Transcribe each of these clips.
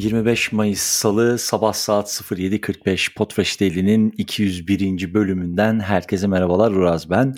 25 Mayıs Salı sabah saat 07.45 Potfresh Daily'nin 201. bölümünden herkese merhabalar Uraz ben.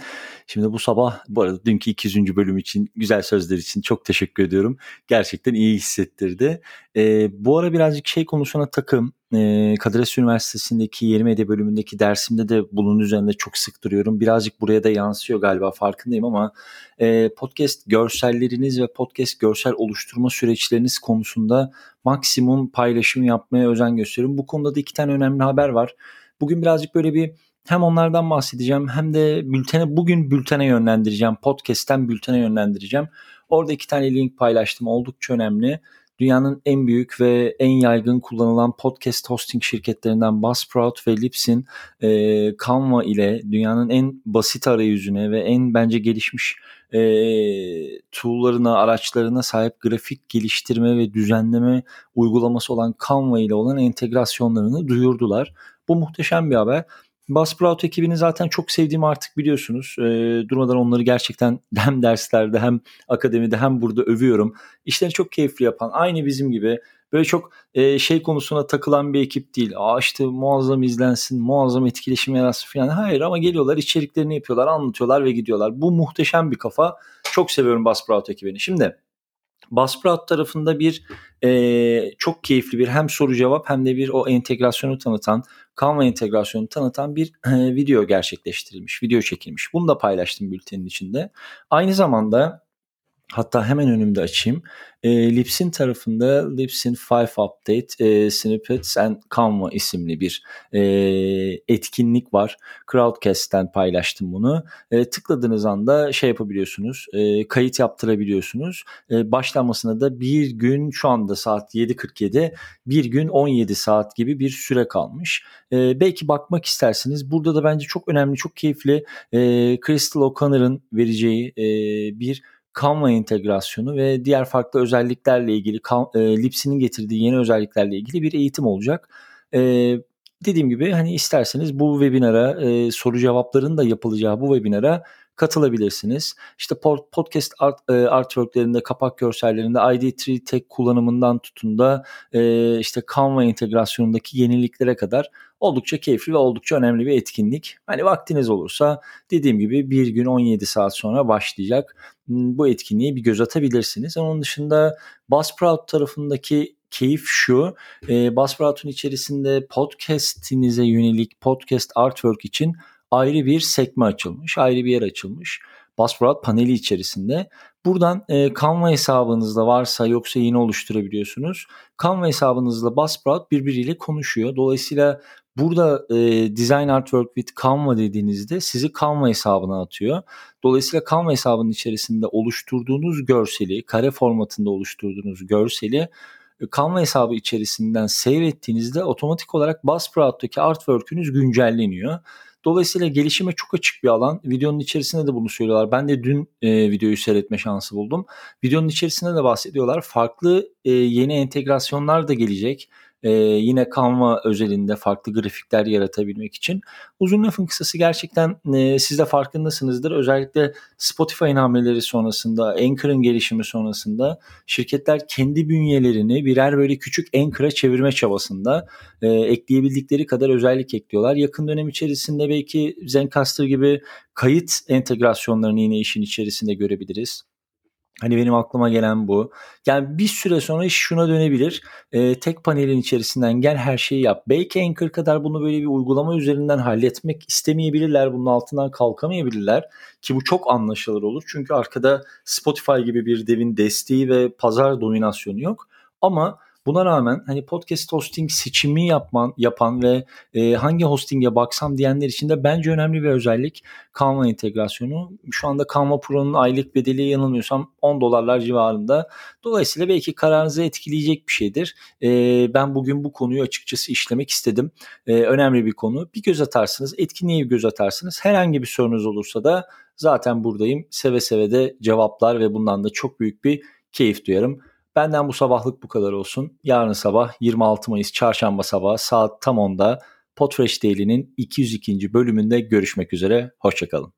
Şimdi bu sabah bu arada dünkü 200. bölüm için güzel sözler için çok teşekkür ediyorum. Gerçekten iyi hissettirdi. Ee, bu ara birazcık şey konusuna takım. Ee, Kadir Üniversitesi'ndeki yeni medya bölümündeki dersimde de bunun üzerinde çok sık duruyorum. Birazcık buraya da yansıyor galiba farkındayım ama e, podcast görselleriniz ve podcast görsel oluşturma süreçleriniz konusunda maksimum paylaşım yapmaya özen gösteriyorum. Bu konuda da iki tane önemli haber var. Bugün birazcık böyle bir hem onlardan bahsedeceğim hem de bültene bugün bültene yönlendireceğim. Podcast'ten bültene yönlendireceğim. Orada iki tane link paylaştım. Oldukça önemli. Dünyanın en büyük ve en yaygın kullanılan podcast hosting şirketlerinden Buzzsprout ve Libsyn e, Canva ile dünyanın en basit arayüzüne ve en bence gelişmiş e, tool'larına, araçlarına sahip grafik geliştirme ve düzenleme uygulaması olan Canva ile olan entegrasyonlarını duyurdular. Bu muhteşem bir haber. Buzzsprout ekibini zaten çok sevdiğimi artık biliyorsunuz. E, durmadan onları gerçekten hem derslerde hem akademide hem burada övüyorum. İşleri çok keyifli yapan, aynı bizim gibi böyle çok e, şey konusuna takılan bir ekip değil. Aa işte muazzam izlensin, muazzam etkileşim yaratsın falan. Hayır ama geliyorlar, içeriklerini yapıyorlar, anlatıyorlar ve gidiyorlar. Bu muhteşem bir kafa. Çok seviyorum Buzzsprout ekibini. Şimdi Buzzsprout tarafında bir e, çok keyifli bir hem soru cevap hem de bir o entegrasyonu tanıtan Canva entegrasyonu tanıtan bir e, video gerçekleştirilmiş, video çekilmiş. Bunu da paylaştım bültenin içinde. Aynı zamanda Hatta hemen önümde açayım. E, Lipsin tarafında Lipsin 5 Update e, Snippets and Canva isimli bir e, etkinlik var. Crowdcast'ten paylaştım bunu. E, tıkladığınız anda şey yapabiliyorsunuz. E, kayıt yaptırabiliyorsunuz. E, başlanmasına da bir gün şu anda saat 7.47 bir gün 17 saat gibi bir süre kalmış. E, belki bakmak istersiniz. Burada da bence çok önemli, çok keyifli e, Crystal O'Connor'ın vereceği e, bir Canva entegrasyonu ve diğer farklı özelliklerle ilgili e, Lipsy'nin getirdiği yeni özelliklerle ilgili bir eğitim olacak. E, dediğim gibi hani isterseniz bu webinara e, soru cevapların da yapılacağı bu webinara katılabilirsiniz. İşte podcast art, e, artworklerinde, kapak görsellerinde ID3 Tech kullanımından tutun da e, işte Canva entegrasyonundaki yeniliklere kadar oldukça keyifli ve oldukça önemli bir etkinlik. Hani vaktiniz olursa dediğim gibi bir gün 17 saat sonra başlayacak hmm, bu etkinliğe bir göz atabilirsiniz. Onun dışında Buzzsprout tarafındaki keyif şu. E, Buzzsprout'un içerisinde podcast'inize yönelik podcast artwork için ayrı bir sekme açılmış, ayrı bir yer açılmış. Buzzsprout paneli içerisinde. Buradan e, Canva hesabınızda varsa yoksa yeni oluşturabiliyorsunuz. Canva hesabınızla Buzzsprout birbiriyle konuşuyor. Dolayısıyla burada e, Design Artwork with Canva dediğinizde sizi Canva hesabına atıyor. Dolayısıyla Canva hesabının içerisinde oluşturduğunuz görseli, kare formatında oluşturduğunuz görseli e, Canva hesabı içerisinden save ettiğinizde otomatik olarak Buzzsprout'taki artwork'ünüz güncelleniyor. Dolayısıyla gelişime çok açık bir alan. Videonun içerisinde de bunu söylüyorlar. Ben de dün e, videoyu seyretme şansı buldum. Videonun içerisinde de bahsediyorlar. Farklı e, yeni entegrasyonlar da gelecek e, yine Canva özelinde farklı grafikler yaratabilmek için. Uzun lafın kısası gerçekten e, siz de farkındasınızdır. Özellikle Spotify'ın hamleleri sonrasında, Anchor'ın gelişimi sonrasında şirketler kendi bünyelerini birer böyle küçük Anchor'a çevirme çabasında e, ekleyebildikleri kadar özellik ekliyorlar. Yakın dönem içerisinde belki Zencaster gibi kayıt entegrasyonlarını yine işin içerisinde görebiliriz. Hani benim aklıma gelen bu. Yani bir süre sonra iş şuna dönebilir. E, tek panelin içerisinden gel her şeyi yap. Belki Anchor kadar bunu böyle bir uygulama üzerinden halletmek istemeyebilirler. Bunun altından kalkamayabilirler. Ki bu çok anlaşılır olur. Çünkü arkada Spotify gibi bir devin desteği ve pazar dominasyonu yok. Ama Buna rağmen hani podcast hosting seçimi yapman yapan ve e, hangi hostinge baksam diyenler için de bence önemli bir özellik Canva entegrasyonu. Şu anda Canva Pro'nun aylık bedeli yanılmıyorsam 10 dolarlar civarında. Dolayısıyla belki kararınızı etkileyecek bir şeydir. E, ben bugün bu konuyu açıkçası işlemek istedim. E, önemli bir konu. Bir göz atarsınız, etkinliğe bir göz atarsınız. Herhangi bir sorunuz olursa da zaten buradayım. Seve seve de cevaplar ve bundan da çok büyük bir keyif duyarım. Benden bu sabahlık bu kadar olsun. Yarın sabah 26 Mayıs çarşamba sabahı saat tam 10'da Podfresh Daily'nin 202. bölümünde görüşmek üzere. Hoşçakalın.